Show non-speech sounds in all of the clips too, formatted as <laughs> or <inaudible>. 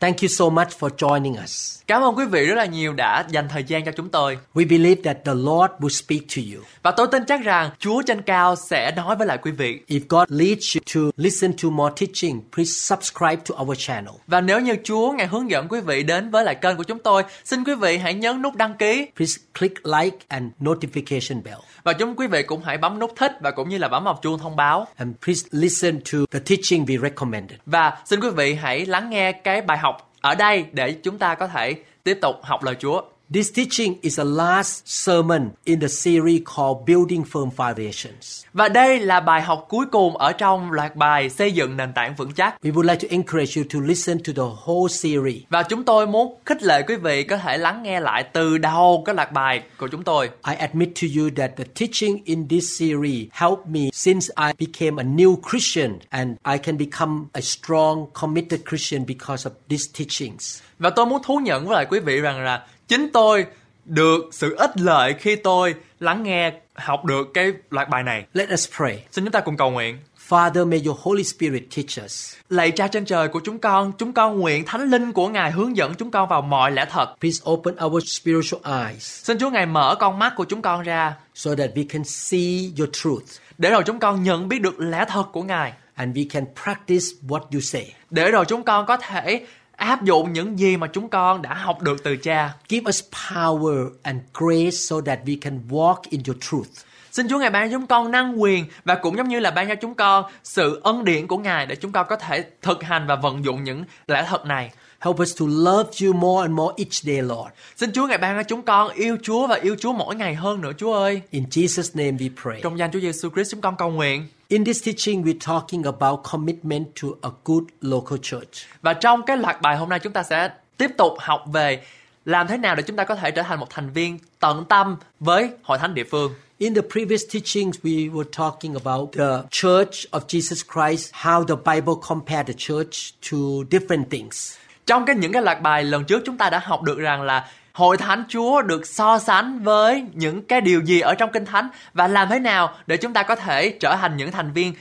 Thank you so much for joining us. Cảm ơn quý vị rất là nhiều đã dành thời gian cho chúng tôi. We believe that the Lord will speak to you. Và tôi tin chắc rằng Chúa trên cao sẽ nói với lại quý vị. If God leads you to listen to more teaching, please subscribe to our channel. Và nếu như Chúa ngài hướng dẫn quý vị đến với lại kênh của chúng tôi, xin quý vị hãy nhấn nút đăng ký. Please click like and notification bell. Và chúng quý vị cũng hãy bấm nút thích và cũng như là bấm vào chuông thông báo. And please listen to the teaching we recommended. Và xin quý vị hãy lắng nghe cái bài học ở đây để chúng ta có thể tiếp tục học lời Chúa. This teaching is a last sermon in the series called Building Firm Foundations. Và đây là bài học cuối cùng ở trong loạt bài xây dựng nền tảng vững chắc. We would like to encourage you to listen to the whole series. Và chúng tôi muốn khích lệ quý vị có thể lắng nghe lại từ đầu cái loạt bài của chúng tôi. I admit to you that the teaching in this series helped me since I became a new Christian and I can become a strong committed Christian because of these teachings. Và tôi muốn thú nhận với lại quý vị rằng là chính tôi được sự ích lợi khi tôi lắng nghe học được cái loạt bài này. Let us pray. Xin chúng ta cùng cầu nguyện. Father, may your Holy Spirit teach us. Lạy Cha trên trời của chúng con, chúng con nguyện Thánh Linh của Ngài hướng dẫn chúng con vào mọi lẽ thật. Please open our spiritual eyes. Xin Chúa Ngài mở con mắt của chúng con ra. So that we can see your truth. Để rồi chúng con nhận biết được lẽ thật của Ngài. And we can practice what you say. Để rồi chúng con có thể áp dụng những gì mà chúng con đã học được từ cha. Give us power and grace so that we can walk in your truth. Xin Chúa Ngài ban cho chúng con năng quyền và cũng giống như là ban cho chúng con sự ân điển của Ngài để chúng con có thể thực hành và vận dụng những lẽ thật này. Help us to love you more and more each day, Lord. Xin Chúa ngài ban cho chúng con yêu Chúa và yêu Chúa mỗi ngày hơn nữa, Chúa ơi. In Jesus name we pray. Trong danh Chúa Giêsu Christ chúng con cầu nguyện. In this teaching we're talking about commitment to a good local church. Và trong cái loạt bài hôm nay chúng ta sẽ tiếp tục học về làm thế nào để chúng ta có thể trở thành một thành viên tận tâm với hội thánh địa phương. In the previous teachings, we were talking about the Church of Jesus Christ, how the Bible compared the church to different things. Trong cái những cái loạt bài lần trước chúng ta đã học được rằng là hội thánh Chúa được so sánh với những cái điều gì ở trong kinh thánh và làm thế nào để chúng ta có thể trở thành những thành viên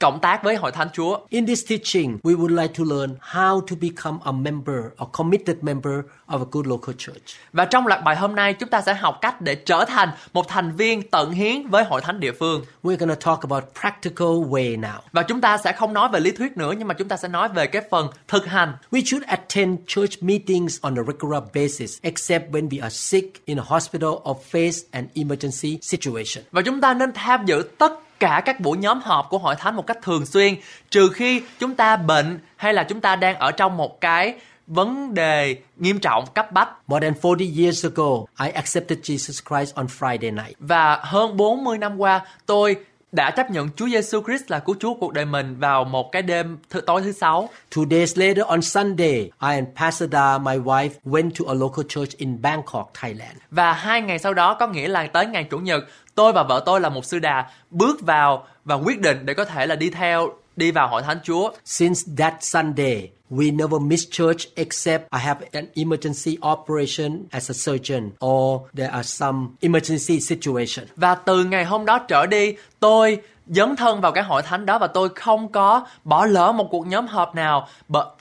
cộng tác với hội thánh Chúa. In this teaching, we would like to learn how to become a member, a committed member of a good local church. Và trong loạt bài hôm nay, chúng ta sẽ học cách để trở thành một thành viên tận hiến với hội thánh địa phương. We're going to talk about practical way now. Và chúng ta sẽ không nói về lý thuyết nữa, nhưng mà chúng ta sẽ nói về cái phần thực hành. We should attend church meetings on a regular basis, except when we are sick in a hospital or face an emergency situation. Và chúng ta nên tham dự tất cả các buổi nhóm họp của hội thánh một cách thường xuyên trừ khi chúng ta bệnh hay là chúng ta đang ở trong một cái vấn đề nghiêm trọng cấp bách. More than 40 years ago, I accepted Jesus Christ on Friday night. Và hơn 40 năm qua, tôi đã chấp nhận Chúa Giêsu Christ là cứu Chúa cuộc đời mình vào một cái đêm thứ tối thứ sáu. Two days later on Sunday, I and Pastor Da, my wife, went to a local church in Bangkok, Thailand. Và hai ngày sau đó có nghĩa là tới ngày chủ nhật, tôi và vợ tôi là một sư đà bước vào và quyết định để có thể là đi theo đi vào hội thánh Chúa. Since that Sunday, we never miss church except I have an emergency operation as a surgeon or there are some emergency situation. Và từ ngày hôm đó trở đi, tôi dấn thân vào cái hội thánh đó và tôi không có bỏ lỡ một cuộc nhóm họp nào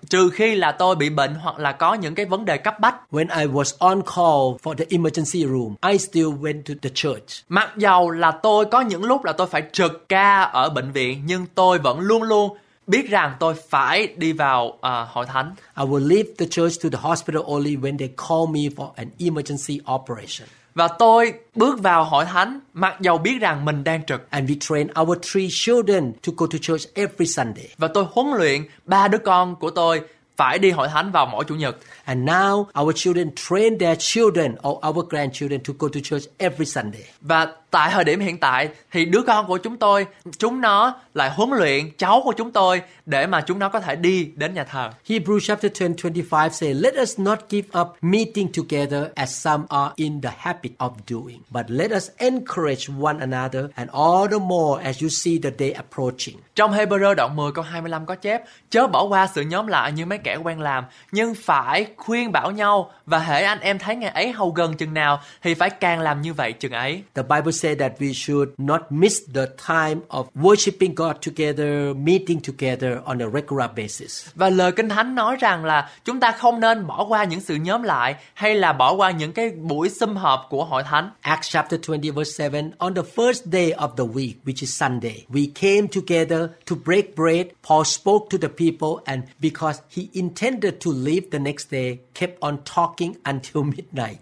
trừ khi là tôi bị bệnh hoặc là có những cái vấn đề cấp bách. When I was on call for the emergency room, I still went to the church. Mặc dầu là tôi có những lúc là tôi phải trực ca ở bệnh viện nhưng tôi vẫn luôn luôn biết rằng tôi phải đi vào uh, hội thánh. I will leave the church to the hospital only when they call me for an emergency operation. Và tôi bước vào hội thánh mặc dầu biết rằng mình đang trực. And we train our three children to go to church every Sunday. Và tôi huấn luyện ba đứa con của tôi phải đi hội thánh vào mỗi chủ nhật. And now our children train their children or our grandchildren to go to church every Sunday. Và tại thời điểm hiện tại thì đứa con của chúng tôi, chúng nó lại huấn luyện cháu của chúng tôi để mà chúng nó có thể đi đến nhà thờ. Hebrews chapter 10 25 say, Let us not give up meeting together as some are in the habit of doing, but let us encourage one another and all the more as you see the day approaching. Trong Hebrew đoạn 10 câu 25 có chép, chớ bỏ qua sự nhóm lại như mấy kẻ quen làm, nhưng phải khuyên bảo nhau và hễ anh em thấy ngày ấy hầu gần chừng nào thì phải càng làm như vậy chừng ấy. The Bible says that we should not miss the time of worshiping God together, meeting together on a regular basis. Và lời Kinh Thánh nói rằng là chúng ta không nên bỏ qua những sự nhóm lại hay là bỏ qua những cái buổi sum họp của hội thánh. Acts chapter 20 verse 7 On the first day of the week, which is Sunday, we came together to break bread. Paul spoke to the people, and because he intended to leave the next day, kept on talking until <laughs> midnight.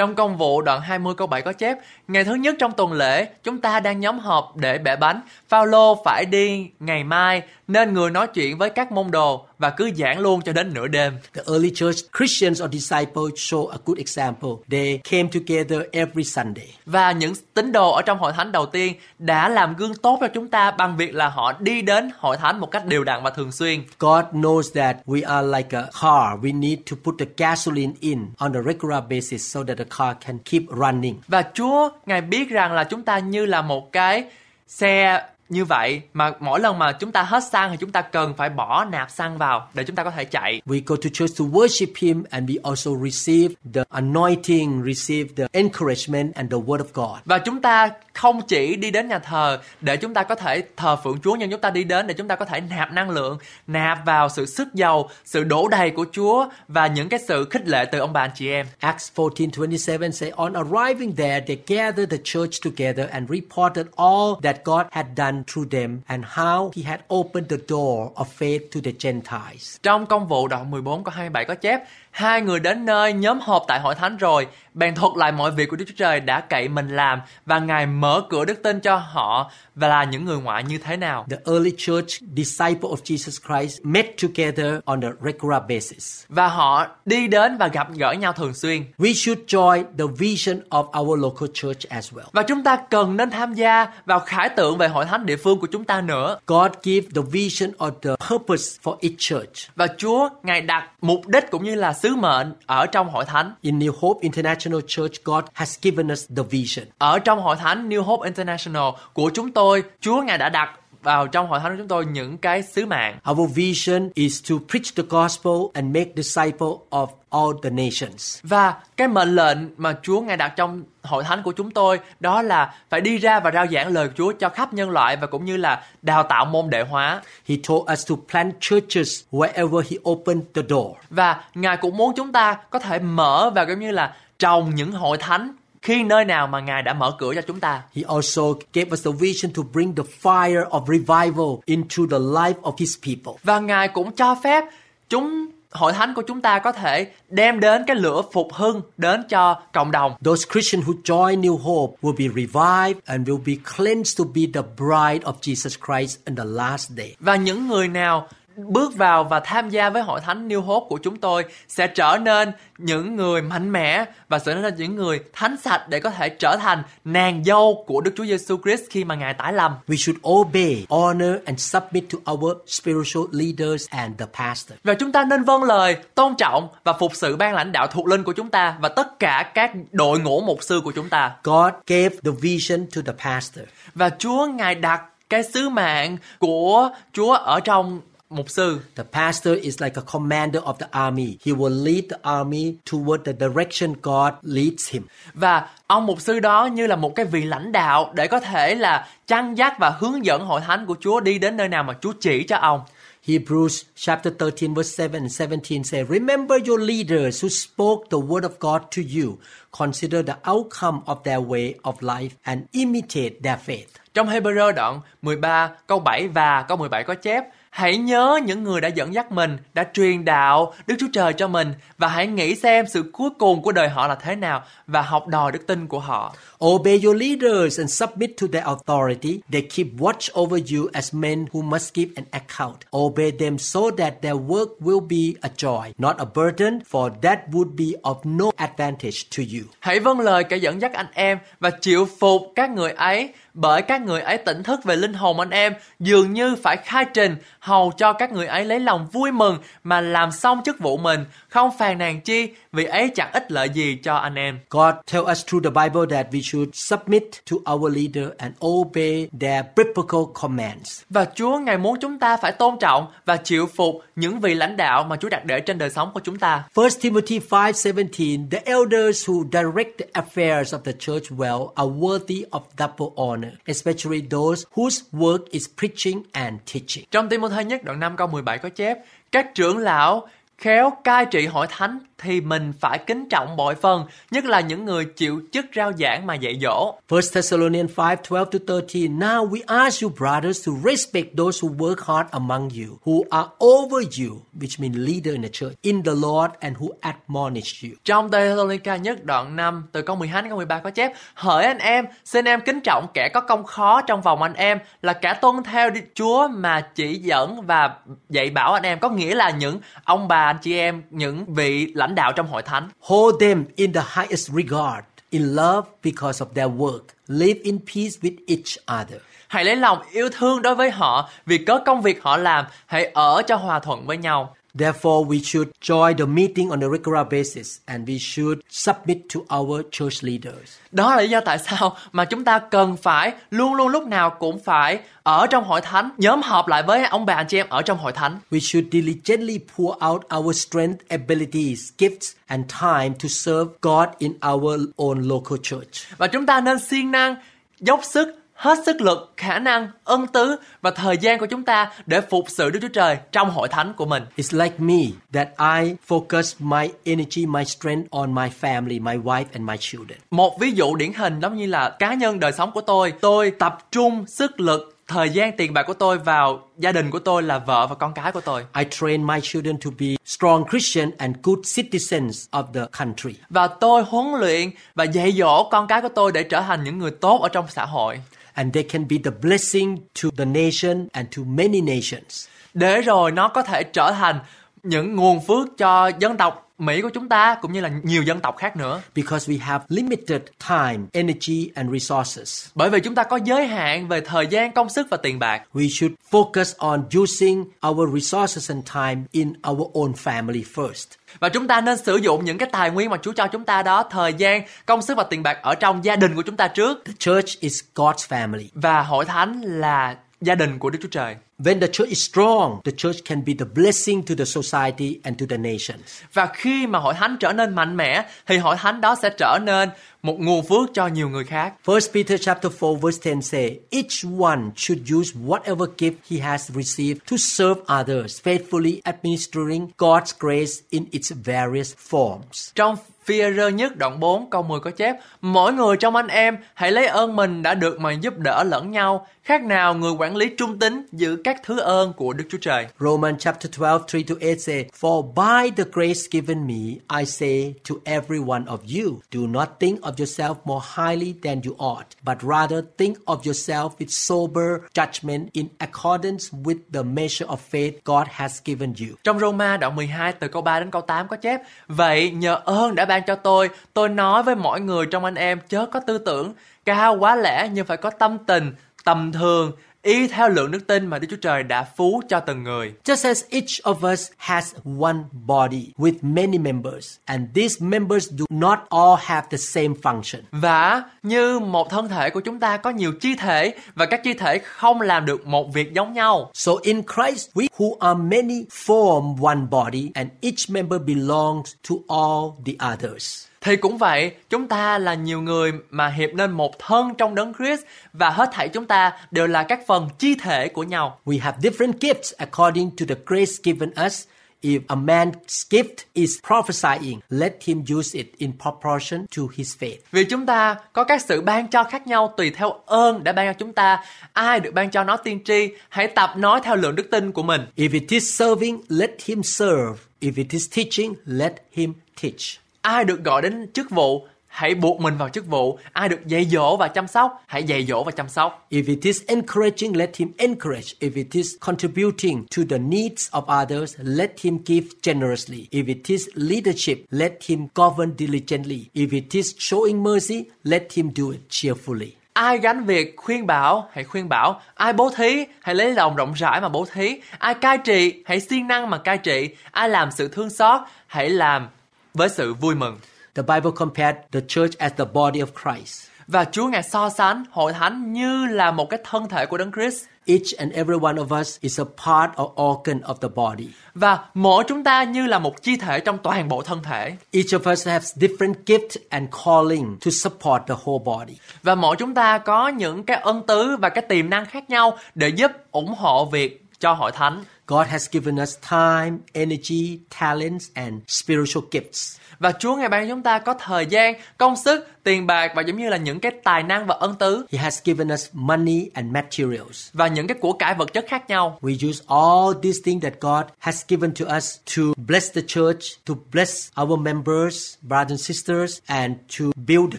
Trong công vụ đoạn 20 câu 7 có chép, ngày thứ nhất trong tuần lễ, chúng ta đang nhóm họp để bẻ bánh. Phaolô phải đi ngày mai, nên người nói chuyện với các môn đồ và cứ giảng luôn cho đến nửa đêm. The early church Christians or disciples show a good example. They came together every Sunday. Và những tín đồ ở trong hội thánh đầu tiên đã làm gương tốt cho chúng ta bằng việc là họ đi đến hội thánh một cách đều đặn và thường xuyên. God knows that we are like a car. We need to put the gasoline in on a regular basis so that the car can keep running. Và Chúa ngài biết rằng là chúng ta như là một cái xe như vậy mà mỗi lần mà chúng ta hết xăng thì chúng ta cần phải bỏ nạp xăng vào để chúng ta có thể chạy. We go to church to worship Him and we also receive the anointing, receive the encouragement and the Word of God. Và chúng ta không chỉ đi đến nhà thờ để chúng ta có thể thờ phượng Chúa nhưng chúng ta đi đến để chúng ta có thể nạp năng lượng, nạp vào sự sức giàu, sự đổ đầy của Chúa và những cái sự khích lệ từ ông bà anh chị em. Acts 14:27 say on arriving there they gathered the church together and reported all that God had done through them and how he had opened the door of faith to the Gentiles. Trong công vụ đoạn 14 có 27 có chép Hai người đến nơi nhóm họp tại hội thánh rồi Bèn thuật lại mọi việc của Đức Chúa Trời đã cậy mình làm Và Ngài mở cửa đức tin cho họ Và là những người ngoại như thế nào The early church disciple of Jesus Christ met together on a regular basis. Và họ đi đến và gặp gỡ nhau thường xuyên We should join the vision of our local church as well. Và chúng ta cần nên tham gia vào khải tượng về hội thánh địa phương của chúng ta nữa God give the vision or the purpose for each church. Và Chúa Ngài đặt mục đích cũng như là sứ mệnh ở trong hội thánh In New Hope International Church, God has given us the vision. Ở trong hội thánh New Hope International của chúng tôi Chúa Ngài đã đặt vào trong hội thánh của chúng tôi những cái sứ mạng Our vision is to preach the gospel and make disciples of all the nations. Và cái mệnh lệnh mà Chúa Ngài đặt trong hội thánh của chúng tôi đó là phải đi ra và rao giảng lời Chúa cho khắp nhân loại và cũng như là đào tạo môn đệ hóa. He told us to plant churches wherever He opened the door. Và Ngài cũng muốn chúng ta có thể mở và cũng như là trồng những hội thánh khi nơi nào mà Ngài đã mở cửa cho chúng ta. He also gave us the vision to bring the fire of revival into the life of His people. Và Ngài cũng cho phép chúng hội thánh của chúng ta có thể đem đến cái lửa phục hưng đến cho cộng đồng. Those Christians who join New Hope will be revived and will be cleansed to be the bride of Jesus Christ in the last day. Và những người nào bước vào và tham gia với hội thánh New Hope của chúng tôi sẽ trở nên những người mạnh mẽ và sẽ trở nên những người thánh sạch để có thể trở thành nàng dâu của Đức Chúa Giêsu Christ khi mà Ngài tái lâm. We should obey, honor, and submit to our spiritual leaders and the pastor. Và chúng ta nên vâng lời, tôn trọng và phục sự ban lãnh đạo thuộc linh của chúng ta và tất cả các đội ngũ mục sư của chúng ta. God gave the vision to the pastor. Và Chúa Ngài đặt cái sứ mạng của Chúa ở trong mục sư. The pastor is like a commander of the army. He will lead the army toward the direction God leads him. Và ông mục sư đó như là một cái vị lãnh đạo để có thể là chăn dắt và hướng dẫn hội thánh của Chúa đi đến nơi nào mà Chúa chỉ cho ông. Hebrews chapter 13 verse 7 and 17 say, Remember your leaders who spoke the word of God to you. Consider the outcome of their way of life and imitate their faith. Trong Hebrew đoạn 13 câu 7 và câu 17 có chép hãy nhớ những người đã dẫn dắt mình, đã truyền đạo Đức Chúa Trời cho mình và hãy nghĩ xem sự cuối cùng của đời họ là thế nào và học đòi đức tin của họ. Obey your leaders and submit to their authority. They keep watch over you as men who must give an account. Obey them so that their work will be a joy, not a burden, for that would be of no advantage to you. Hãy vâng lời kẻ dẫn dắt anh em và chịu phục các người ấy bởi các người ấy tỉnh thức về linh hồn anh em, dường như phải khai trình, hầu cho các người ấy lấy lòng vui mừng mà làm xong chức vụ mình. Không phàn nàn chi vì ấy chẳng ích lợi gì cho anh em God tell us through the Bible that we should submit to our leader and obey their biblical commands. và Chúa ngài muốn chúng ta phải tôn trọng và chịu phục những vị lãnh đạo mà Chúa đặt để trên đời sống của chúng ta 1 Timothy 5:17 The elders who direct the affairs of the church well are worthy of double honor, especially those whose work is preaching and teaching. Trong Timôthê nhất đoạn 5 câu 17 có chép Các trưởng lão khéo cai trị hội thánh thì mình phải kính trọng bội phần, nhất là những người chịu chức rao giảng mà dạy dỗ. 1 Thessalonians 5 12 to 13. Now we ask you, brothers, to respect those who work hard among you, who are over you, which means leader in the church, in the Lord, and who admonish you. Trong Thessalonica nhất đoạn 5 từ câu 12 đến câu 13 có chép Hỡi anh em, xin em kính trọng kẻ có công khó trong vòng anh em là cả tuân theo Đức Chúa mà chỉ dẫn và dạy bảo anh em. Có nghĩa là những ông bà, anh chị em, những vị lãnh đạo trong hội thánh. Hold them in the highest regard, in love because of their work. Live in peace with each other. Hãy lấy lòng yêu thương đối với họ vì có công việc họ làm, hãy ở cho hòa thuận với nhau. Therefore, we should join the meeting on a regular basis and we should submit to our church leaders. Đó là lý do tại sao mà chúng ta cần phải luôn luôn lúc nào cũng phải ở trong hội thánh, nhóm họp lại với ông bà anh chị em ở trong hội thánh. We should diligently pour out our strength, abilities, gifts, and time to serve God in our own local church. Và chúng ta nên siêng năng, dốc sức, hết sức lực, khả năng, ân tứ và thời gian của chúng ta để phục sự Đức Chúa Trời trong hội thánh của mình. It's like me that I focus my energy, my strength on my family, my wife, and my children. Một ví dụ điển hình giống như là cá nhân đời sống của tôi, tôi tập trung sức lực thời gian tiền bạc của tôi vào gia đình của tôi là vợ và con cái của tôi I train my children to be strong Christian and good citizens of the country. và tôi huấn luyện và dạy dỗ con cái của tôi để trở thành những người tốt ở trong xã hội And they can be the blessing to the nation and to many nations. để rồi nó có thể trở thành những nguồn phước cho dân tộc Mỹ của chúng ta cũng như là nhiều dân tộc khác nữa. Because we have limited time, energy, and resources. Bởi vì chúng ta có giới hạn về thời gian, công sức và tiền bạc. We should focus on using our resources and time in our own family first. Và chúng ta nên sử dụng những cái tài nguyên mà Chúa cho chúng ta đó, thời gian, công sức và tiền bạc ở trong gia đình của chúng ta trước. The church is God's family. Và hội thánh là gia đình của Đức Chúa Trời. When the church is strong, the church can be the blessing to the society and to the nations. Và khi mà hội thánh trở nên mạnh mẽ thì hội thánh đó sẽ trở nên một nguồn phước cho nhiều người khác. First Peter chapter 4 verse 10 say, Each one should use whatever gift he has received to serve others, faithfully administering God's grace in its various forms. Trong phi rơ nhất đoạn 4 câu 10 có chép Mỗi người trong anh em hãy lấy ơn mình đã được mà giúp đỡ lẫn nhau Khác nào người quản lý trung tín giữ các thứ ơn của Đức Chúa Trời Romans chapter 12, 3 to 8 say, For by the grace given me, I say to every one of you, do not think of yourself more highly than you ought, but rather think of yourself with sober judgment in accordance with the measure of faith God has given you. Trong Roma đoạn 12 từ câu 3 đến câu 8 có chép Vậy nhờ ơn đã ban cho tôi Tôi nói với mỗi người trong anh em chớ có tư tưởng cao quá lẽ nhưng phải có tâm tình tầm thường y theo lượng đức tin mà Đức Chúa Trời đã phú cho từng người. Just as each of us has one body with many members, and these members do not all have the same function. Và như một thân thể của chúng ta có nhiều chi thể và các chi thể không làm được một việc giống nhau. So in Christ, we who are many form one body, and each member belongs to all the others. Thì cũng vậy, chúng ta là nhiều người mà hiệp nên một thân trong đấng Christ và hết thảy chúng ta đều là các phần chi thể của nhau. We have different gifts according to the grace given us. If a man's gift is prophesying, let him use it in proportion to his faith. Vì chúng ta có các sự ban cho khác nhau tùy theo ơn đã ban cho chúng ta. Ai được ban cho nói tiên tri, hãy tập nói theo lượng đức tin của mình. If it is serving, let him serve. If it is teaching, let him teach. Ai được gọi đến chức vụ, hãy buộc mình vào chức vụ. Ai được dạy dỗ và chăm sóc, hãy dạy dỗ và chăm sóc. If it is encouraging, let him encourage. If it is contributing to the needs of others, let him give generously. If it is leadership, let him govern diligently. If it is showing mercy, let him do it cheerfully. Ai gánh việc khuyên bảo, hãy khuyên bảo. Ai bố thí, hãy lấy lòng rộng rãi mà bố thí. Ai cai trị, hãy siêng năng mà cai trị. Ai làm sự thương xót, hãy làm với sự vui mừng. The Bible compared the church as the body of Christ. Và Chúa Ngài so sánh hội thánh như là một cái thân thể của Đấng Christ. Each and every one of us is a part or organ of the body. Và mỗi chúng ta như là một chi thể trong toàn bộ thân thể. Each of us has different gifts and calling to support the whole body. Và mỗi chúng ta có những cái ân tứ và cái tiềm năng khác nhau để giúp ủng hộ việc cho hội thánh. God has given us time, energy, talents, and spiritual gifts. Và Chúa Ngài ban cho chúng ta có thời gian, công sức, tiền bạc và giống như là những cái tài năng và ân tứ He has given us money and materials. và những cái của cải vật chất khác nhau. We use all these things that God has given to us to bless the church, to bless our members, brothers and sisters, and to build the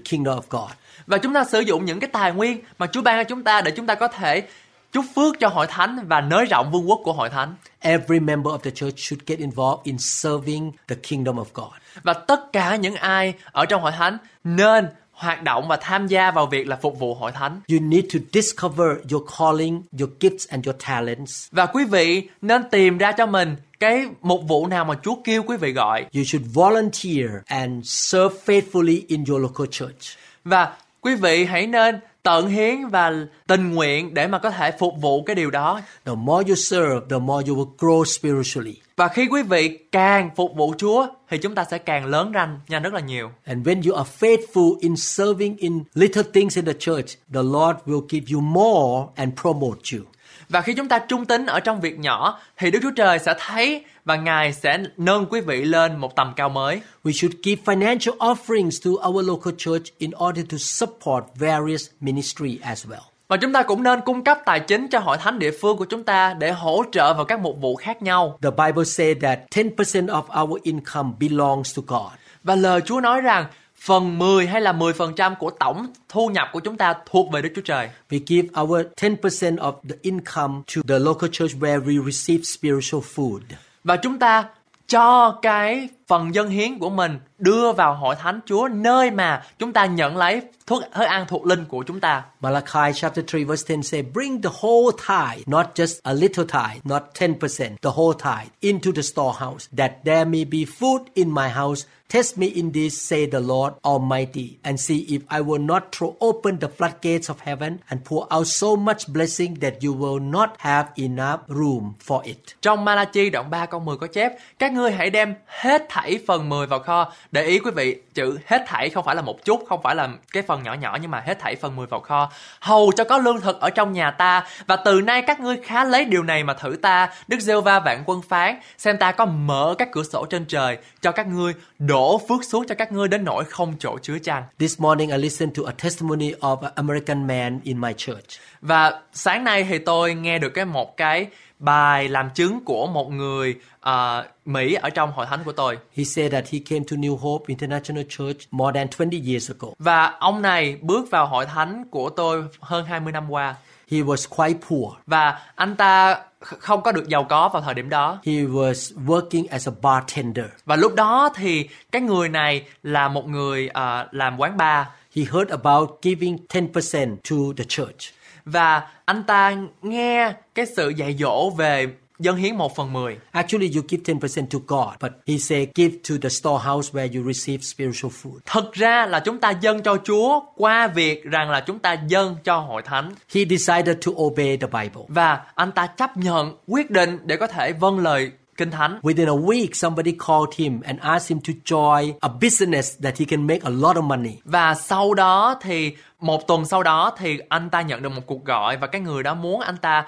kingdom of God. Và chúng ta sử dụng những cái tài nguyên mà Chúa ban cho chúng ta để chúng ta có thể chúc phước cho hội thánh và nới rộng vương quốc của hội thánh. Every member of the church should get involved in serving the kingdom of God. Và tất cả những ai ở trong hội thánh nên hoạt động và tham gia vào việc là phục vụ hội thánh. You need to discover your calling, your gifts, and your talents. Và quý vị nên tìm ra cho mình cái mục vụ nào mà Chúa kêu quý vị gọi. You should volunteer and serve faithfully in your local church. Và quý vị hãy nên tận hiến và tình nguyện để mà có thể phục vụ cái điều đó. The more you serve, the more you will grow spiritually. Và khi quý vị càng phục vụ Chúa thì chúng ta sẽ càng lớn ranh nhanh rất là nhiều. And when you are faithful in serving in little things in the church, the Lord will give you more and promote you. Và khi chúng ta trung tín ở trong việc nhỏ thì Đức Chúa Trời sẽ thấy và Ngài sẽ nâng quý vị lên một tầm cao mới. We should give financial offerings to our local church in order to support various ministry as well. Và chúng ta cũng nên cung cấp tài chính cho hội thánh địa phương của chúng ta để hỗ trợ vào các mục vụ khác nhau. The Bible says that 10% of our income belongs to God. Và lời Chúa nói rằng phần 10 hay là 10% của tổng thu nhập của chúng ta thuộc về Đức Chúa Trời. We give our 10% of the income to the local church where we receive spiritual food. Và chúng ta cho cái phần dân hiến của mình đưa vào hội thánh Chúa nơi mà chúng ta nhận lấy thức thức ăn thuộc linh của chúng ta. Malachi chapter 3 verse 10 say, Bring the whole tithe, not just a little tithe, not 10%, the whole tithe, into the storehouse, that there may be food in my house. Test me in this, say the Lord Almighty, and see if I will not throw open the floodgates of heaven and pour out so much blessing that you will not have enough room for it. Trong Malachi đoạn 3 câu 10 có chép Các ngươi hãy đem hết thảy phần 10 vào kho. Để ý quý vị chữ hết thảy không phải là một chút Không phải là cái phần nhỏ nhỏ Nhưng mà hết thảy phần 10 vào kho. Hầu cho có lương thực ở trong nhà ta Và từ nay các ngươi khá lấy điều này mà thử ta. Đức giê va vạn quân phán Xem ta có mở các cửa sổ trên trời Cho các ngươi đổ phước xuống cho các ngươi Đến nỗi không chỗ chứa chăng This morning I listened to a testimony of an American man in my church. Và sáng nay thì tôi nghe được cái một cái bài làm chứng của một người ờ, Mỹ ở trong hội thánh của tôi. He said that he came to New Hope International Church more than 20 years ago. Và ông này bước vào hội thánh của tôi hơn 20 năm qua. He was quite poor. Và anh ta không có được giàu có vào thời điểm đó. He was working as a bartender. Và lúc đó thì cái người này là một người ờ, làm quán bar. He heard about giving 10% to the church. Và anh ta nghe cái sự dạy dỗ về dân hiến một phần mười. Actually, you give 10% to God, but he said give to the storehouse where you receive spiritual food. Thực ra là chúng ta dâng cho Chúa qua việc rằng là chúng ta dâng cho hội thánh. He decided to obey the Bible. Và anh ta chấp nhận quyết định để có thể vâng lời Kinh Thánh. Within a week, somebody called him and asked him to join a business that he can make a lot of money. Và sau đó thì một tuần sau đó thì anh ta nhận được một cuộc gọi và cái người đó muốn anh ta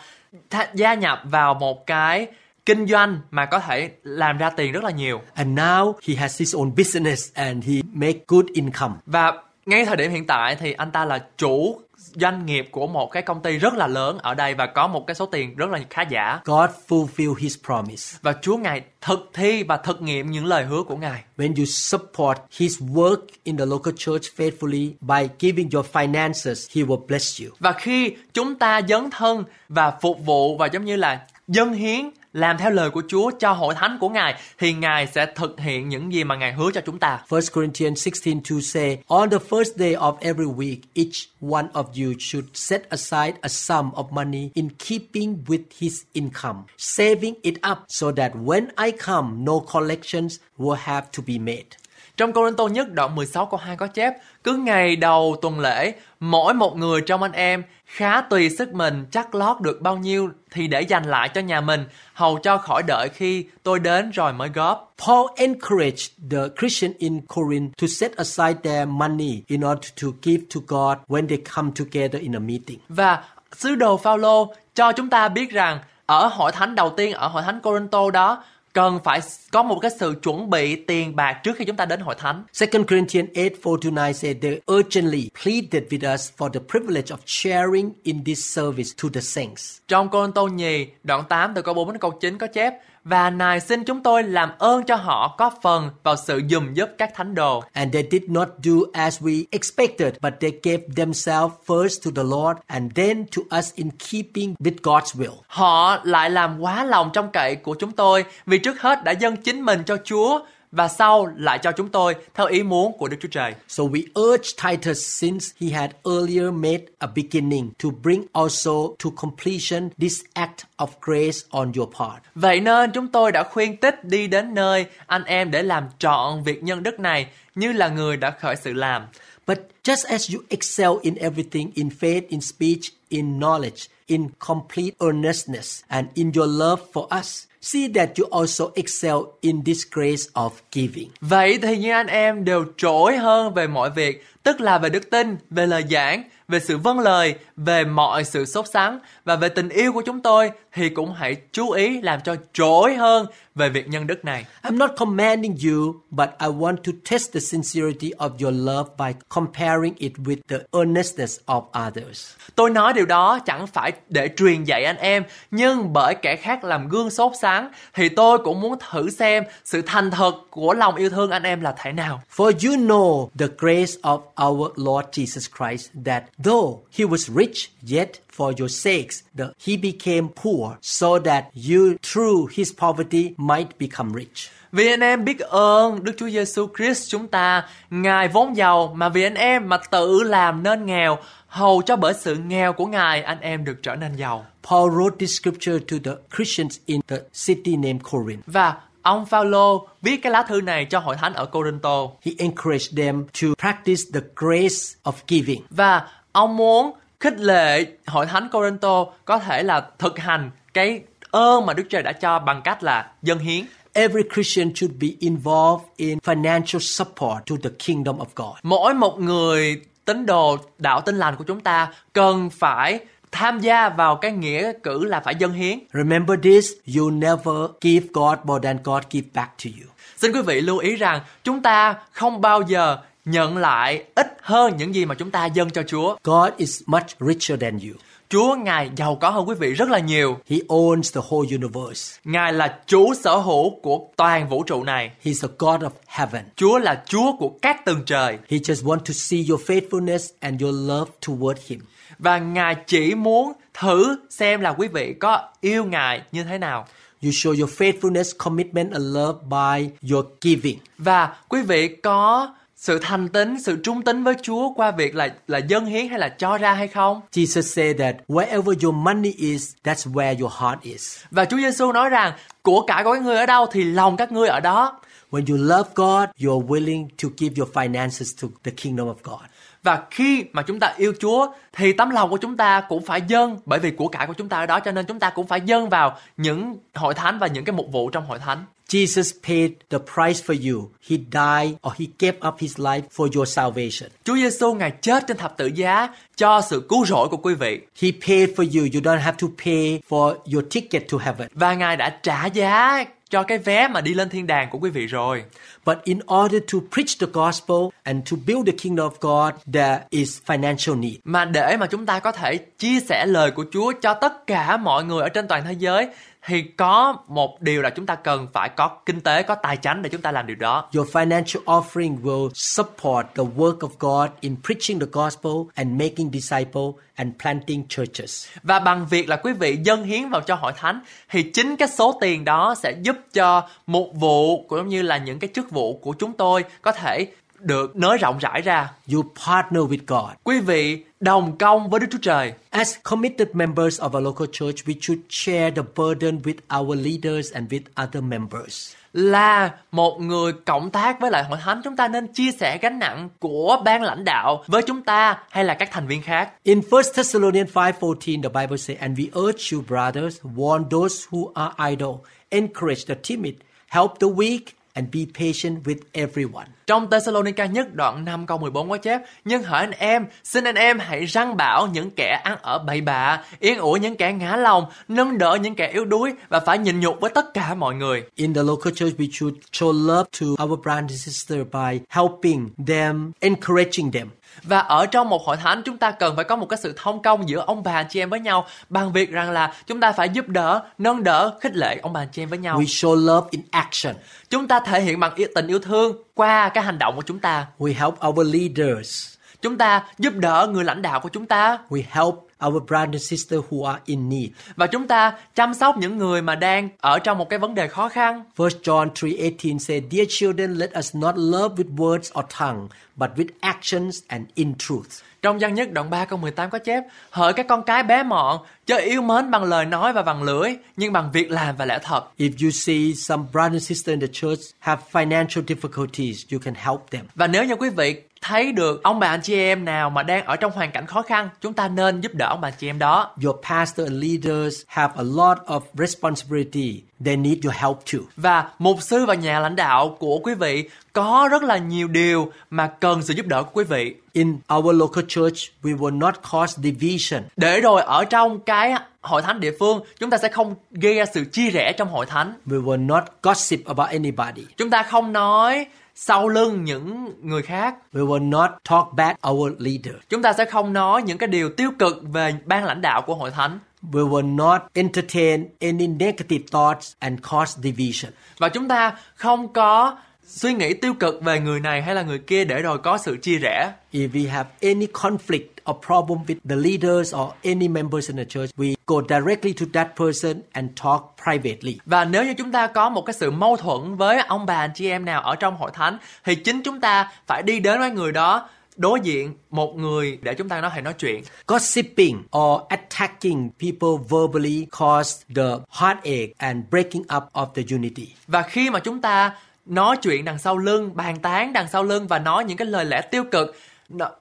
gia nhập vào một cái kinh doanh mà có thể làm ra tiền rất là nhiều. And now he has his own business and he make good income. Và ngay thời điểm hiện tại thì anh ta là chủ doanh nghiệp của một cái công ty rất là lớn ở đây và có một cái số tiền rất là khá giả. God fulfill his promise. Và Chúa Ngài thực thi và thực nghiệm những lời hứa của Ngài. When you support his work in the local church faithfully by giving your finances, he will bless you. Và khi chúng ta dấn thân và phục vụ và giống như là dân hiến làm theo lời của Chúa cho hội thánh của Ngài thì Ngài sẽ thực hiện những gì mà Ngài hứa cho chúng ta. 1 Corinthians 16:2 say, On the first day of every week, each one of you should set aside a sum of money in keeping with his income, saving it up so that when I come, no collections will have to be made. Trong Tô nhất đoạn 16 câu 2 có chép, cứ ngày đầu tuần lễ, mỗi một người trong anh em khá tùy sức mình chắc lót được bao nhiêu thì để dành lại cho nhà mình, hầu cho khỏi đợi khi tôi đến rồi mới góp. Paul encouraged the Christian in Corinth to set aside their money in order to give to God when they come together in a meeting. Và sứ đồ Phaolô cho chúng ta biết rằng ở hội thánh đầu tiên ở hội thánh Corinto đó cần phải có một cái sự chuẩn bị tiền bạc trước khi chúng ta đến hội thánh. 2 Corinthians 8 4 to 9 said they urgently pleaded with us for the privilege of sharing in this service to the saints. Trong Cô Tô nhì đoạn 8 từ câu 4 đến câu 9 có chép và Ngài xin chúng tôi làm ơn cho họ có phần vào sự dùm giúp các thánh đồ. And they did not do as we expected, but they gave themselves first to the Lord and then to us in keeping with God's will. Họ lại làm quá lòng trong cậy của chúng tôi vì trước hết đã dâng chính mình cho Chúa và sau lại cho chúng tôi theo ý muốn của Đức Chúa Trời. So we urge Titus, since he had earlier made a beginning, to bring also to completion this act of grace on your part. Vậy nên chúng tôi đã khuyên tích đi đến nơi anh em để làm trọn việc nhân đức này như là người đã khởi sự làm. But just as you excel in everything, in faith, in speech, in knowledge, in complete earnestness, and in your love for us, see that you also excel in this grace of giving. Vậy thì như anh em đều trỗi hơn về mọi việc, tức là về đức tin, về lời giảng, về sự vâng lời, về mọi sự sốt sắng và về tình yêu của chúng tôi thì cũng hãy chú ý làm cho trỗi hơn về việc nhân đức này. I'm not commanding you, but I want to test the sincerity of your love by comparing it with the earnestness of others. Tôi nói điều đó chẳng phải để truyền dạy anh em, nhưng bởi kẻ khác làm gương sốt sáng thì tôi cũng muốn thử xem sự thành thật của lòng yêu thương anh em là thế nào. For you know the grace of our Lord Jesus Christ, that though he was rich, yet for your sakes the, he became poor, so that you through his poverty might become rich. Vì anh em biết ơn Đức Chúa Giêsu Christ chúng ta, Ngài vốn giàu mà vì anh em mà tự làm nên nghèo, hầu cho bởi sự nghèo của Ngài anh em được trở nên giàu. Paul wrote this scripture to the Christians in the city named Corinth. Và ông Phaolô viết cái lá thư này cho hội thánh ở Corinto He encouraged them to practice the grace of giving. và ông muốn khích lệ hội thánh Corinto có thể là thực hành cái ơn mà Đức Trời đã cho bằng cách là dân hiến. Every Christian should be involved in financial support to the kingdom of God. Mỗi một người tín đồ đạo tin lành của chúng ta cần phải tham gia vào cái nghĩa cử là phải dân hiến. Remember this, you never give God more than God give back to you. Xin quý vị lưu ý rằng chúng ta không bao giờ nhận lại ít hơn những gì mà chúng ta dâng cho Chúa. God is much richer than you. Chúa Ngài giàu có hơn quý vị rất là nhiều. He owns the whole universe. Ngài là chủ sở hữu của toàn vũ trụ này. He's the God of heaven. Chúa là Chúa của các tầng trời. He just want to see your faithfulness and your love toward him. Và Ngài chỉ muốn thử xem là quý vị có yêu Ngài như thế nào. You show your faithfulness, commitment and love by your giving. Và quý vị có sự thành tín, sự trung tín với Chúa qua việc là là dân hiến hay là cho ra hay không? Jesus said that wherever your money is, that's where your heart is. Và Chúa Giêsu nói rằng của cải của các ngươi ở đâu thì lòng các ngươi ở đó. When you love God, you're willing to give your finances to the kingdom of God. Và khi mà chúng ta yêu Chúa thì tấm lòng của chúng ta cũng phải dâng bởi vì của cải của chúng ta ở đó cho nên chúng ta cũng phải dâng vào những hội thánh và những cái mục vụ trong hội thánh. Jesus paid the price for you. He died or he gave up his life for your salvation. Chúa Giêsu ngài chết trên thập tự giá cho sự cứu rỗi của quý vị He paid for you. You don't have to pay for your ticket to heaven. và ngài đã trả giá cho cái vé mà đi lên thiên đàng của quý vị rồi. But in order to preach the gospel and to build the kingdom of God, there is financial need. Mà để mà chúng ta có thể chia sẻ lời của Chúa cho tất cả mọi người ở trên toàn thế giới thì có một điều là chúng ta cần phải có kinh tế, có tài chánh để chúng ta làm điều đó. Your financial offering will support the work of God in preaching the gospel and making disciples and planting churches. Và bằng việc là quý vị dâng hiến vào cho hội thánh thì chính cái số tiền đó sẽ giúp cho một vụ cũng như là những cái chức vụ của chúng tôi có thể được nới rộng rãi ra. You partner with God. Quý vị đồng công với Đức Chúa Trời. As committed members of a local church, we should share the burden with our leaders and with other members. Là một người cộng tác với lại hội thánh chúng ta nên chia sẻ gánh nặng của ban lãnh đạo với chúng ta hay là các thành viên khác. In 1 Thessalonians 5:14, the Bible says, "And we urge you, brothers, warn those who are idle, encourage the timid, help the weak, and be patient with everyone." Trong Thessalonica nhất đoạn 5 câu 14 có chép Nhưng hỡi anh em, xin anh em hãy răng bảo những kẻ ăn ở bậy bạ Yên ủi những kẻ ngã lòng Nâng đỡ những kẻ yếu đuối Và phải nhịn nhục với tất cả mọi người In the local church, we should show love to our brothers and sisters by helping them, encouraging them. Và ở trong một hội thánh chúng ta cần phải có một cái sự thông công giữa ông bà anh chị em với nhau Bằng việc rằng là chúng ta phải giúp đỡ, nâng đỡ, khích lệ ông bà anh chị em với nhau We show love in action. Chúng ta thể hiện bằng tình yêu thương qua cái hành động của chúng ta We help our leaders. Chúng ta giúp đỡ người lãnh đạo của chúng ta We help our brothers and sisters who are in need. Và chúng ta chăm sóc những người mà đang ở trong một cái vấn đề khó khăn 1 John 3:18 says, "Dear children, let us not love with words or tongue, but with actions and in truth." Trong văn nhất đoạn 3 câu 18 có chép Hỡi các con cái bé mọn Chớ yêu mến bằng lời nói và bằng lưỡi Nhưng bằng việc làm và lẽ thật If you see some brothers and sisters in the church have financial difficulties, you can help them. Và nếu như quý vị thấy được ông bà anh chị em nào mà đang ở trong hoàn cảnh khó khăn Chúng ta nên giúp đỡ ông bà anh chị em đó Your pastor and leaders have a lot of responsibility. They need your help too. Và mục sư và nhà lãnh đạo của quý vị Có rất là nhiều điều mà cần sự giúp đỡ của quý vị In our local church, we will not cause division. Để rồi ở trong cái hội thánh địa phương Chúng ta sẽ không gây ra sự chia rẽ trong hội thánh We will not gossip about anybody. Chúng ta không nói sau lưng những người khác We will not talk bad our leader. Chúng ta sẽ không nói những cái điều tiêu cực về ban lãnh đạo của hội thánh We will not entertain any negative thoughts and cause division. và chúng ta không có suy nghĩ tiêu cực về người này hay là người kia để rồi có sự chia rẽ. If we have any conflict or problem with the leaders or any members in the church, we go directly to that person and talk privately. Và nếu như chúng ta có một cái sự mâu thuẫn với ông bà anh chị em nào ở trong hội thánh thì chính chúng ta phải đi đến với người đó đối diện một người để chúng ta nói hãy nói chuyện. Gossiping or attacking people verbally cause the heartache and breaking up of the unity. Và khi mà chúng ta nói chuyện đằng sau lưng, bàn tán đằng sau lưng và nói những cái lời lẽ tiêu cực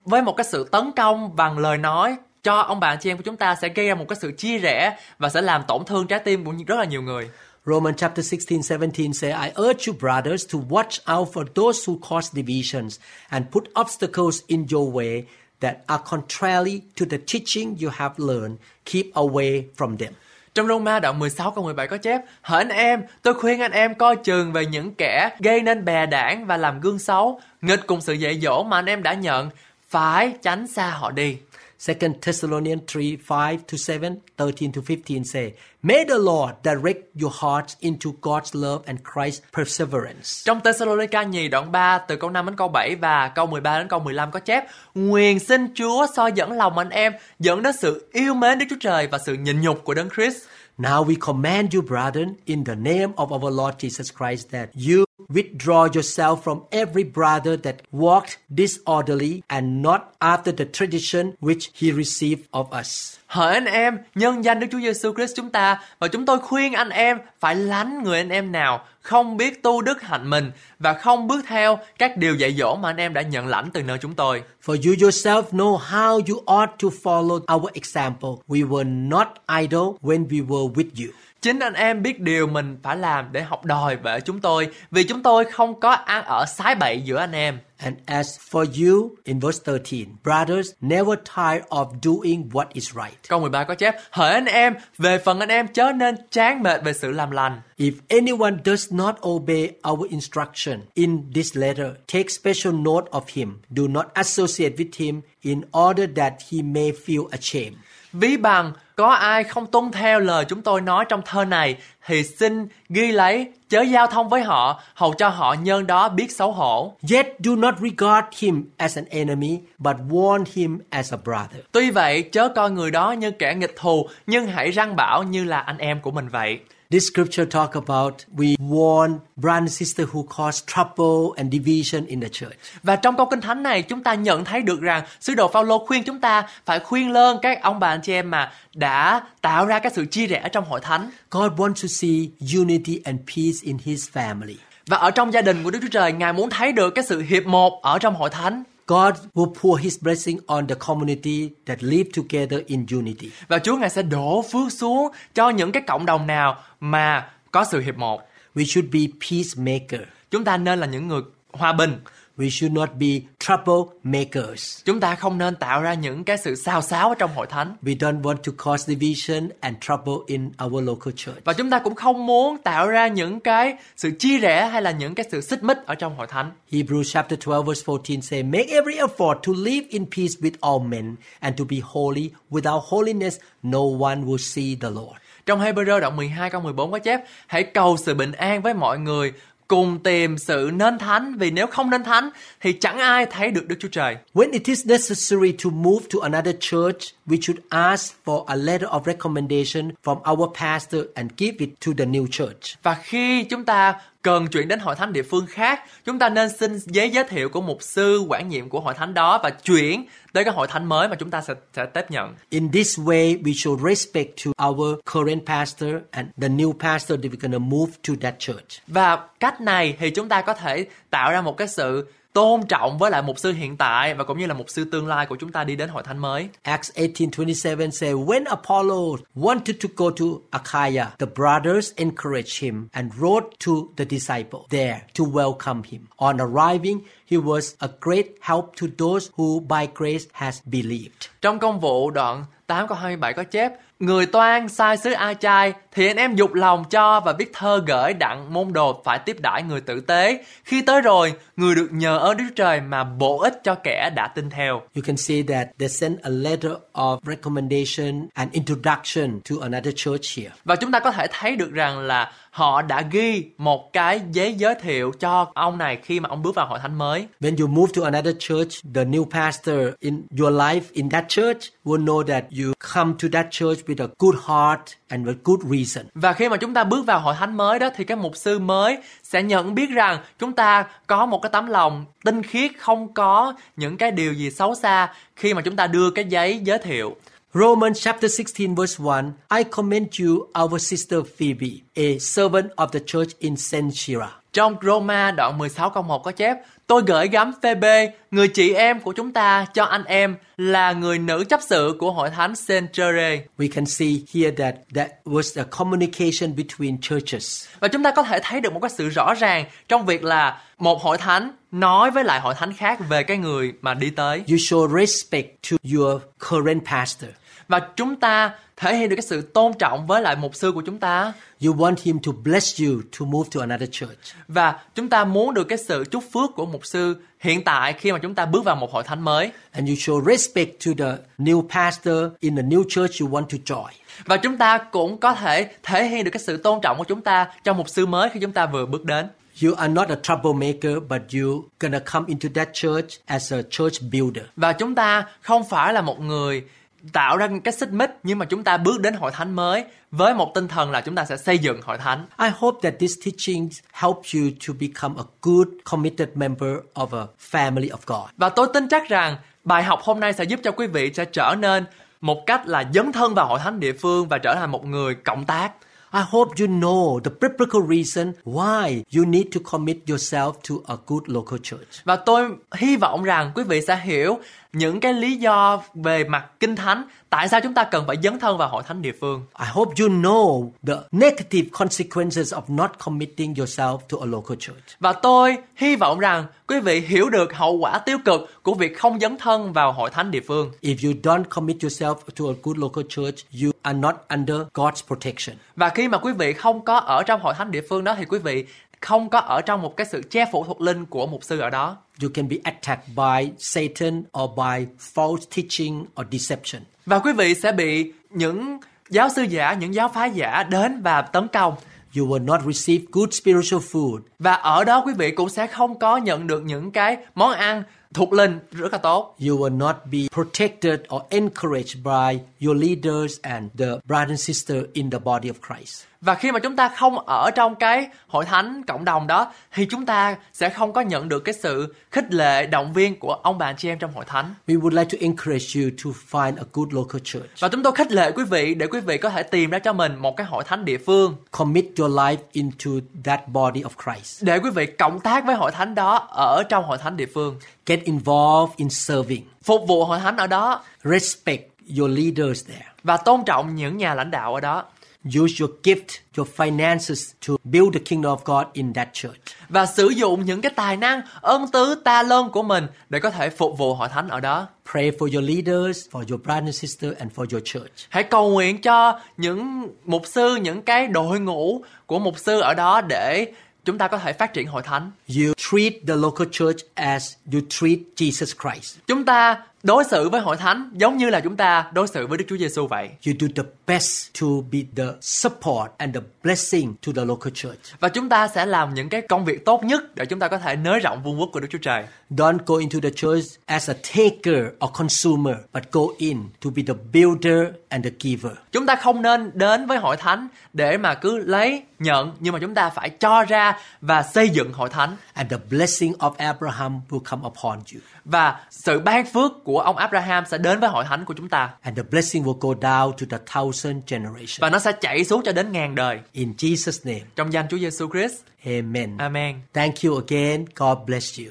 với một cái sự tấn công bằng lời nói cho ông bạn chị em của chúng ta sẽ gây ra một cái sự chia rẽ và sẽ làm tổn thương trái tim của rất là nhiều người. Romans chapter 16, 17 say, I urge you, brothers, to watch out for those who cause divisions and put obstacles in your way that are contrary to the teaching you have learned. Keep away from them. Trong Roma đoạn 16 câu 17 có chép Hỡi anh em, tôi khuyên anh em coi chừng về những kẻ gây nên bè đảng và làm gương xấu. Nghịch cùng sự dạy dỗ mà anh em đã nhận Phải tránh xa họ đi. 2 Thessalonians 3, 5 to 7, 13 to 15 say, May the Lord direct your hearts into God's love and Christ's perseverance. Trong Thessalonica nhì đoạn 3 từ câu 5 đến câu 7 và câu 13 đến câu 15 có chép Nguyền xin Chúa soi dẫn lòng anh em dẫn đến sự yêu mến Đức Chúa Trời và sự nhịn nhục của Đấng Christ. Now we command you, brethren, in the name of our Lord Jesus Christ, that you withdraw yourself from every brother that walked disorderly and not after the tradition which he received of us. Hỡi anh em, nhân danh Đức Chúa Giêsu Christ chúng ta và chúng tôi khuyên anh em phải lánh người anh em nào không biết tu đức hạnh mình và không bước theo các điều dạy dỗ mà anh em đã nhận lãnh từ nơi chúng tôi. For you yourself know how you ought to follow our example. We were not idle when we were with you. Chính anh em biết điều mình phải làm để học đòi về chúng tôi vì chúng tôi không có ăn ở sái bậy giữa anh em. And as for you, in verse 13, brothers, never tire of doing what is right. Câu 13 có chép, hỡi anh em, về phần anh em chớ nên chán mệt về sự làm lành. If anyone does not obey our instruction in this letter, take special note of him. Do not associate with him in order that he may feel ashamed. Ví bằng có ai không tuân theo lời chúng tôi nói trong thơ này thì xin ghi lấy chớ giao thông với họ hầu cho họ nhân đó biết xấu hổ. Yet do not regard him as an enemy, but warn him as a brother. Tuy vậy chớ coi người đó như kẻ nghịch thù nhưng hãy răng bảo như là anh em của mình vậy. This scripture talk about we warn brother and sister who cause trouble and division in the church. Và trong câu kinh thánh này chúng ta nhận thấy được rằng sứ đồ Phaolô khuyên chúng ta phải khuyên lơn các ông bà anh chị em mà đã tạo ra cái sự chia rẽ trong hội thánh. God wants to see unity and peace in his family. Và ở trong gia đình của Đức Chúa Trời, Ngài muốn thấy được cái sự hiệp một ở trong hội thánh. God will pour his blessing on the community that live together in unity. Và Chúa Ngài sẽ đổ phước xuống cho những cái cộng đồng nào mà có sự hiệp một. We should be peacemaker. Chúng ta nên là những người hòa bình. We should not be troublemakers. Chúng ta không nên tạo ra những cái sự xao xáo ở trong hội thánh. We don't want to cause division and trouble in our local church. Và chúng ta cũng không muốn tạo ra những cái sự chia rẽ hay là những cái sự xích mích ở trong hội thánh. Hebrews chapter 12 verse 14 say, Make every effort to live in peace with all men and to be holy. Without holiness, no one will see the Lord. Trong Hebrew đoạn 12 câu 14 có chép, hãy cầu sự bình an với mọi người, cùng tìm sự nên thánh vì nếu không nên thánh thì chẳng ai thấy được Đức Chúa Trời. When it is necessary to move to another church, we should ask for a letter of recommendation from our pastor and give it to the new church. Và khi chúng ta cần chuyển đến hội thánh địa phương khác, chúng ta nên xin giấy giới thiệu của mục sư quản nhiệm của hội thánh đó và chuyển tới cái hội thánh mới mà chúng ta sẽ sẽ tiếp nhận. In this way, we should respect to our current pastor and the new pastor that we're to move to that church. Và cách này thì chúng ta có thể tạo ra một cái sự tôn trọng với lại mục sư hiện tại và cũng như là mục sư tương lai của chúng ta đi đến hội thánh mới. Acts 18:27 say when Apollo wanted to go to Achaia the brothers encouraged him and wrote to the disciple there to welcome him on arriving he was a great help to those who by grace has believed Trong công vụ đoạn 8 câu 27 có chép Người toan sai sứ A Chai thì anh em dục lòng cho và viết thơ gửi đặng môn đồ phải tiếp đãi người tử tế. Khi tới rồi, người được nhờ ơn Đức Trời mà bổ ích cho kẻ đã tin theo. you can see that they sent a letter of recommendation and introduction to another church here Và chúng ta có thể thấy được rằng là họ đã ghi một cái giấy giới thiệu cho ông này khi mà ông bước vào hội thánh mới. When you move to another church, the new pastor in your life in that church will know that you come to that church with a good heart and with good reason. Và khi mà chúng ta bước vào hội thánh mới đó thì cái mục sư mới sẽ nhận biết rằng chúng ta có một cái tấm lòng tinh khiết không có những cái điều gì xấu xa khi mà chúng ta đưa cái giấy giới thiệu. Romans chapter 16 verse 1, I commend you, our sister Phoebe, a servant of the church in Cenchira. Trong Roma đoạn 16 câu 1 có chép Tôi gửi gắm Phoebe, người chị em của chúng ta cho anh em là người nữ chấp sự của hội thánh Centure. We can see here that that was a communication between churches. Và chúng ta có thể thấy được một cái sự rõ ràng trong việc là một hội thánh nói với lại hội thánh khác về cái người mà đi tới. You show respect to your current pastor. Và chúng ta thể hiện được cái sự tôn trọng với lại mục sư của chúng ta. You want him to bless you to move to another church. Và chúng ta muốn được cái sự chúc phước của mục sư hiện tại khi mà chúng ta bước vào một hội thánh mới. And you show respect to the new pastor in the new church you want to join. Và chúng ta cũng có thể thể hiện được cái sự tôn trọng của chúng ta cho mục sư mới khi chúng ta vừa bước đến. You are not a troublemaker, but you gonna come into that church as a church builder. Và chúng ta không phải là một người tạo ra cái xích mích nhưng mà chúng ta bước đến hội thánh mới với một tinh thần là chúng ta sẽ xây dựng hội thánh. I hope that these teachings help you to become a good, committed member of a family of God. Và tôi tin chắc rằng bài học hôm nay sẽ giúp cho quý vị sẽ trở nên một cách là dấn thân vào hội thánh địa phương và trở thành một người cộng tác. I hope you know the biblical reason why you need to commit yourself to a good local church. Và tôi hy vọng rằng quý vị sẽ hiểu những cái lý do về mặt kinh thánh tại sao chúng ta cần phải dấn thân vào hội thánh địa phương. I hope you know the negative consequences of not committing yourself to a local church. Và tôi hy vọng rằng quý vị hiểu được hậu quả tiêu cực của việc không dấn thân vào hội thánh địa phương. If you don't commit yourself to a good local church, you are not under God's protection. Và khi mà quý vị không có ở trong hội thánh địa phương đó thì quý vị không có ở trong một cái sự che phủ thuộc linh của mục sư ở đó. You can be attacked by Satan or by false teaching or deception. Và quý vị sẽ bị những giáo sư giả, những giáo phái giả đến và tấn công. You will not receive good spiritual food. Và ở đó quý vị cũng sẽ không có nhận được những cái món ăn thuộc linh rất là tốt. You will not be protected or encouraged by your leaders and the brothers and sisters in the body of Christ. Và khi mà chúng ta không ở trong cái hội thánh cộng đồng đó thì chúng ta sẽ không có nhận được cái sự khích lệ động viên của ông bà chị em trong hội thánh. We would like to encourage you to find a good local church. Và chúng tôi khích lệ quý vị để quý vị có thể tìm ra cho mình một cái hội thánh địa phương Commit your life into that body of Christ. để quý vị cộng tác với hội thánh đó ở trong hội thánh địa phương. Get involved in serving. Phục vụ hội thánh ở đó Respect your leaders there. và tôn trọng những nhà lãnh đạo ở đó. Use your gift, your finances to build the kingdom of God in that church. và sử dụng những cái tài năng ơn tứ ta lơn của mình để có thể phục vụ hội thánh ở đó. Pray for your leaders, for your brothers and sisters, and for your church. Hãy cầu nguyện cho những mục sư, những cái đội ngũ của mục sư ở đó để chúng ta có thể phát triển hội thánh. You treat the local church as you treat Jesus Christ. Chúng ta đối xử với hội thánh giống như là chúng ta đối xử với Đức Chúa Giêsu vậy. You do the best to be the support and the blessing to the local church. Và chúng ta sẽ làm những cái công việc tốt nhất để chúng ta có thể nới rộng vương quốc của Đức Chúa Trời. Don't go into the church as a taker or consumer, but go in to be the builder and the giver. Chúng ta không nên đến với hội thánh để mà cứ lấy nhận nhưng mà chúng ta phải cho ra và xây dựng hội thánh And the blessing of Abraham will come upon you. Và sự ban phước của ông Abraham sẽ đến với hội thánh của chúng ta And the blessing will go down to the thousand generation. và nó sẽ chảy xuống cho đến ngàn đời In Jesus' name, trong danh Chúa Giêsu Christ. amen. Amen. Thank you again. God bless you.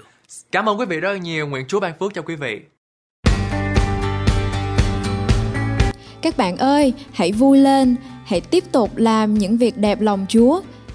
Cảm ơn quý vị rất nhiều. Nguyện Chúa ban phước cho quý vị. Các bạn ơi, hãy vui lên, hãy tiếp tục làm những việc đẹp lòng Chúa.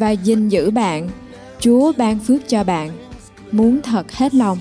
và gìn giữ bạn. Chúa ban phước cho bạn. Muốn thật hết lòng.